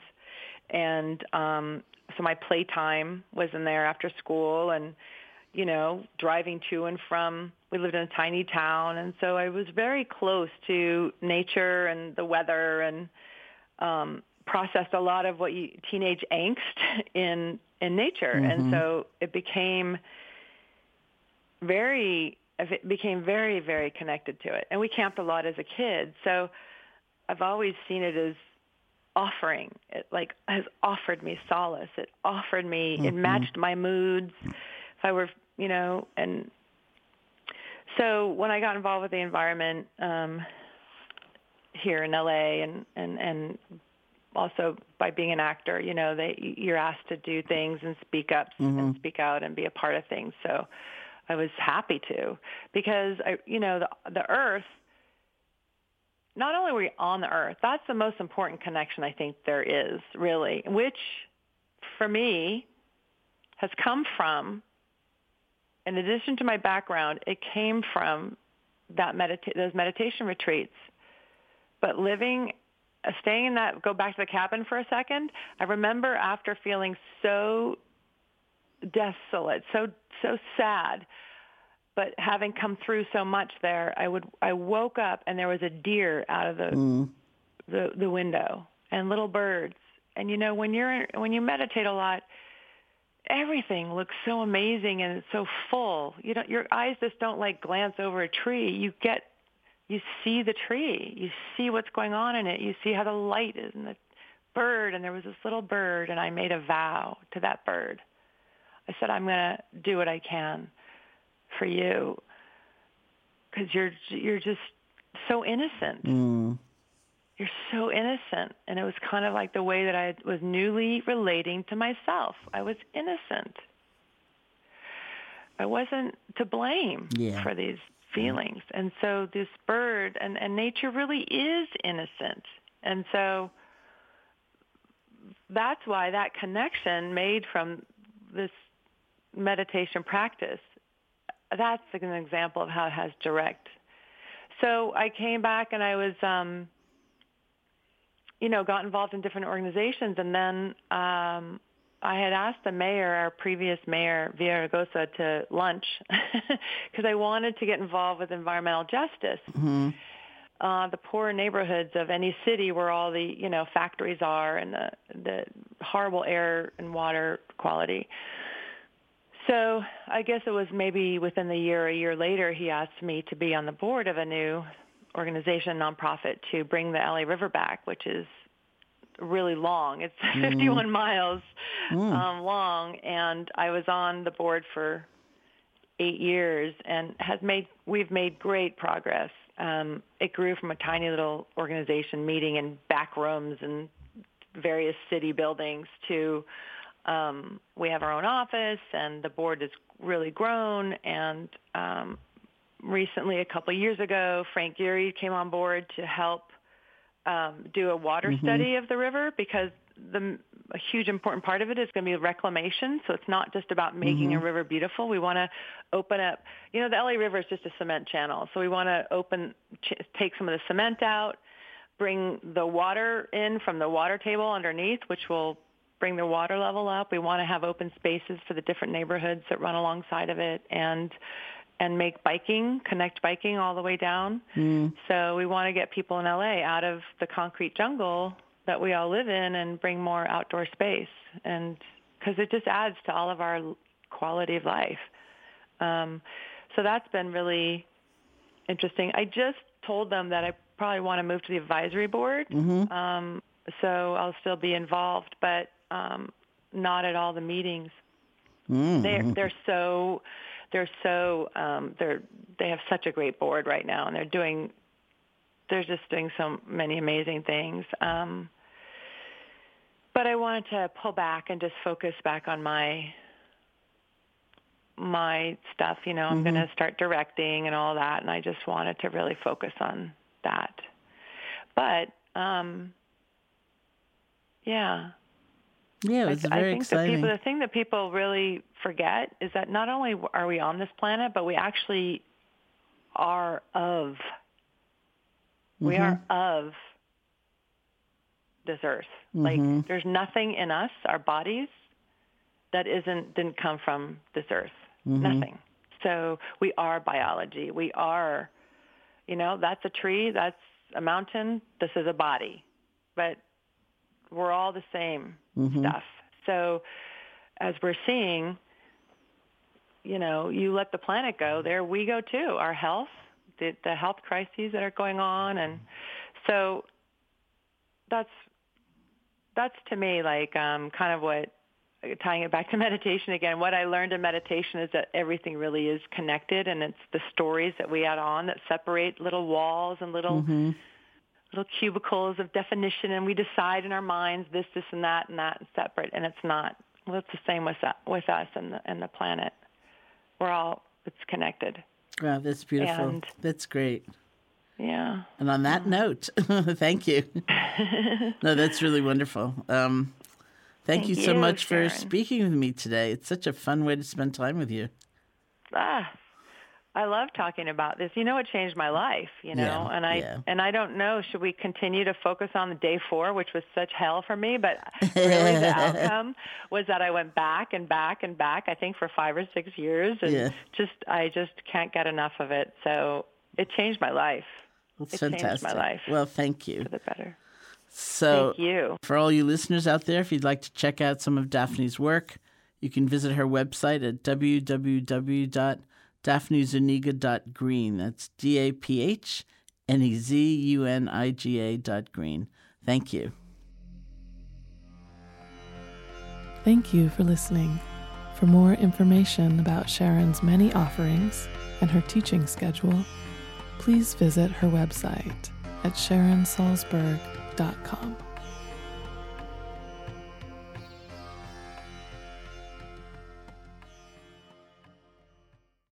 [SPEAKER 3] And um so my playtime was in there after school and you know, driving to and from we lived in a tiny town and so I was very close to nature and the weather and um processed a lot of what you teenage angst [LAUGHS] in in nature. Mm-hmm. And so it became very it became very very connected to it and we camped a lot as a kid so i've always seen it as offering it like has offered me solace it offered me mm-hmm. it matched my moods if i were you know and so when i got involved with the environment um here in la and and and also by being an actor you know they you're asked to do things and speak up mm-hmm. and speak out and be a part of things so I was happy to because I, you know, the the earth. Not only were we on the earth, that's the most important connection I think there is really, which for me has come from. In addition to my background, it came from that medita- those meditation retreats. But living staying in that go back to the cabin for a second i remember after feeling so desolate, so so sad. But having come through so much there, I would I woke up and there was a deer out of the
[SPEAKER 2] mm.
[SPEAKER 3] the, the window and little birds. And you know when you're when you meditate a lot, everything looks so amazing and it's so full. You don't your eyes just don't like glance over a tree. You get you see the tree. You see what's going on in it. You see how the light is and the bird, and there was this little bird, and I made a vow to that bird. I said, I'm going to do what I can for you because you're you're just so innocent.
[SPEAKER 2] Mm.
[SPEAKER 3] You're so innocent, and it was kind of like the way that I was newly relating to myself. I was innocent. I wasn't to blame
[SPEAKER 2] yeah.
[SPEAKER 3] for these feelings, and so this bird and and nature really is innocent, and so that's why that connection made from this meditation practice that's an example of how it has direct. So I came back and I was, um, you know, got involved in different organizations, and then um, I had asked the mayor, our previous mayor, Villaraigosa, to lunch [LAUGHS] because I wanted to get involved with environmental justice.
[SPEAKER 2] Mm-hmm.
[SPEAKER 3] Uh, the poor neighborhoods of any city where all the you know factories are and the the horrible air and water quality. So I guess it was maybe within the year, a year later, he asked me to be on the board of a new organization, nonprofit, to bring the LA River back, which is really long. It's [LAUGHS] mm. 51 miles mm. um, long, and I was on the board for eight years and has made we've made great progress. Um, it grew from a tiny little organization meeting in back rooms and various city buildings to um, we have our own office, and the board has really grown. And um, recently, a couple of years ago, Frank Gehry came on board to help um, do a water mm-hmm. study of the river because the a huge important part of it is going to be reclamation. So it's not just about making mm-hmm. a river beautiful. We want to open up. You know, the LA River is just a cement channel, so we want to open, ch- take some of the cement out, bring the water in from the water table underneath, which will bring the water level up. We want to have open spaces for the different neighborhoods that run alongside of it and and make biking, connect biking all the way down.
[SPEAKER 2] Mm.
[SPEAKER 3] So we want to get people in LA out of the concrete jungle that we all live in and bring more outdoor space and because it just adds to all of our quality of life. Um, so that's been really interesting. I just told them that I probably want to move to the advisory board.
[SPEAKER 2] Mm-hmm.
[SPEAKER 3] Um, so I'll still be involved, but um, not at all the meetings.
[SPEAKER 2] Mm-hmm.
[SPEAKER 3] They're they're so they're so um, they're they have such a great board right now, and they're doing they're just doing so many amazing things. Um, but I wanted to pull back and just focus back on my my stuff. You know, I'm
[SPEAKER 2] mm-hmm.
[SPEAKER 3] going to start directing and all that, and I just wanted to really focus on that. But um, yeah,
[SPEAKER 2] yeah, it's very
[SPEAKER 3] I think
[SPEAKER 2] exciting.
[SPEAKER 3] The, people, the thing that people really forget is that not only are we on this planet, but we actually are of.
[SPEAKER 2] Mm-hmm.
[SPEAKER 3] We are of this earth.
[SPEAKER 2] Mm-hmm.
[SPEAKER 3] Like there's nothing in us, our bodies, that isn't didn't come from this earth.
[SPEAKER 2] Mm-hmm.
[SPEAKER 3] Nothing. So we are biology. We are, you know, that's a tree, that's a mountain, this is a body. But we're all the same
[SPEAKER 2] mm-hmm.
[SPEAKER 3] stuff. So as we're seeing, you know, you let the planet go, there we go too. Our health, the, the health crises that are going on, and so that's that's to me like um, kind of what tying it back to [LAUGHS] meditation again. What I learned in meditation is that everything really is connected, and it's the stories that we add on that separate little walls and little.
[SPEAKER 2] Mm-hmm
[SPEAKER 3] little cubicles of definition and we decide in our minds this, this, and that, and that, and separate. And it's not. Well, it's the same with with us and the and the planet. We're all it's connected.
[SPEAKER 2] Wow, that's beautiful.
[SPEAKER 3] And,
[SPEAKER 2] that's great.
[SPEAKER 3] Yeah.
[SPEAKER 2] And on that note, [LAUGHS] thank you. [LAUGHS] no, that's really wonderful. Um, thank,
[SPEAKER 3] thank
[SPEAKER 2] you
[SPEAKER 3] you
[SPEAKER 2] so much
[SPEAKER 3] Sharon.
[SPEAKER 2] for speaking with me today. It's such a fun way to spend time with you.
[SPEAKER 3] Ah, I love talking about this. You know, it changed my life. You know,
[SPEAKER 2] yeah,
[SPEAKER 3] and I
[SPEAKER 2] yeah.
[SPEAKER 3] and I don't know. Should we continue to focus on the day four, which was such hell for me? But [LAUGHS] really, the outcome was that I went back and back and back. I think for five or six years, and
[SPEAKER 2] yeah.
[SPEAKER 3] just I just can't get enough of it. So it changed my life. It
[SPEAKER 2] fantastic.
[SPEAKER 3] changed my life.
[SPEAKER 2] Well, thank you.
[SPEAKER 3] For the better.
[SPEAKER 2] So,
[SPEAKER 3] thank you.
[SPEAKER 2] For all you listeners out there, if you'd like to check out some of Daphne's work, you can visit her website at www daphneZuniga.green. That's D A P H N E Z U N I G A dot green. Thank you.
[SPEAKER 1] Thank you for listening. For more information about Sharon's many offerings and her teaching schedule, please visit her website at sharonsalzberg.com.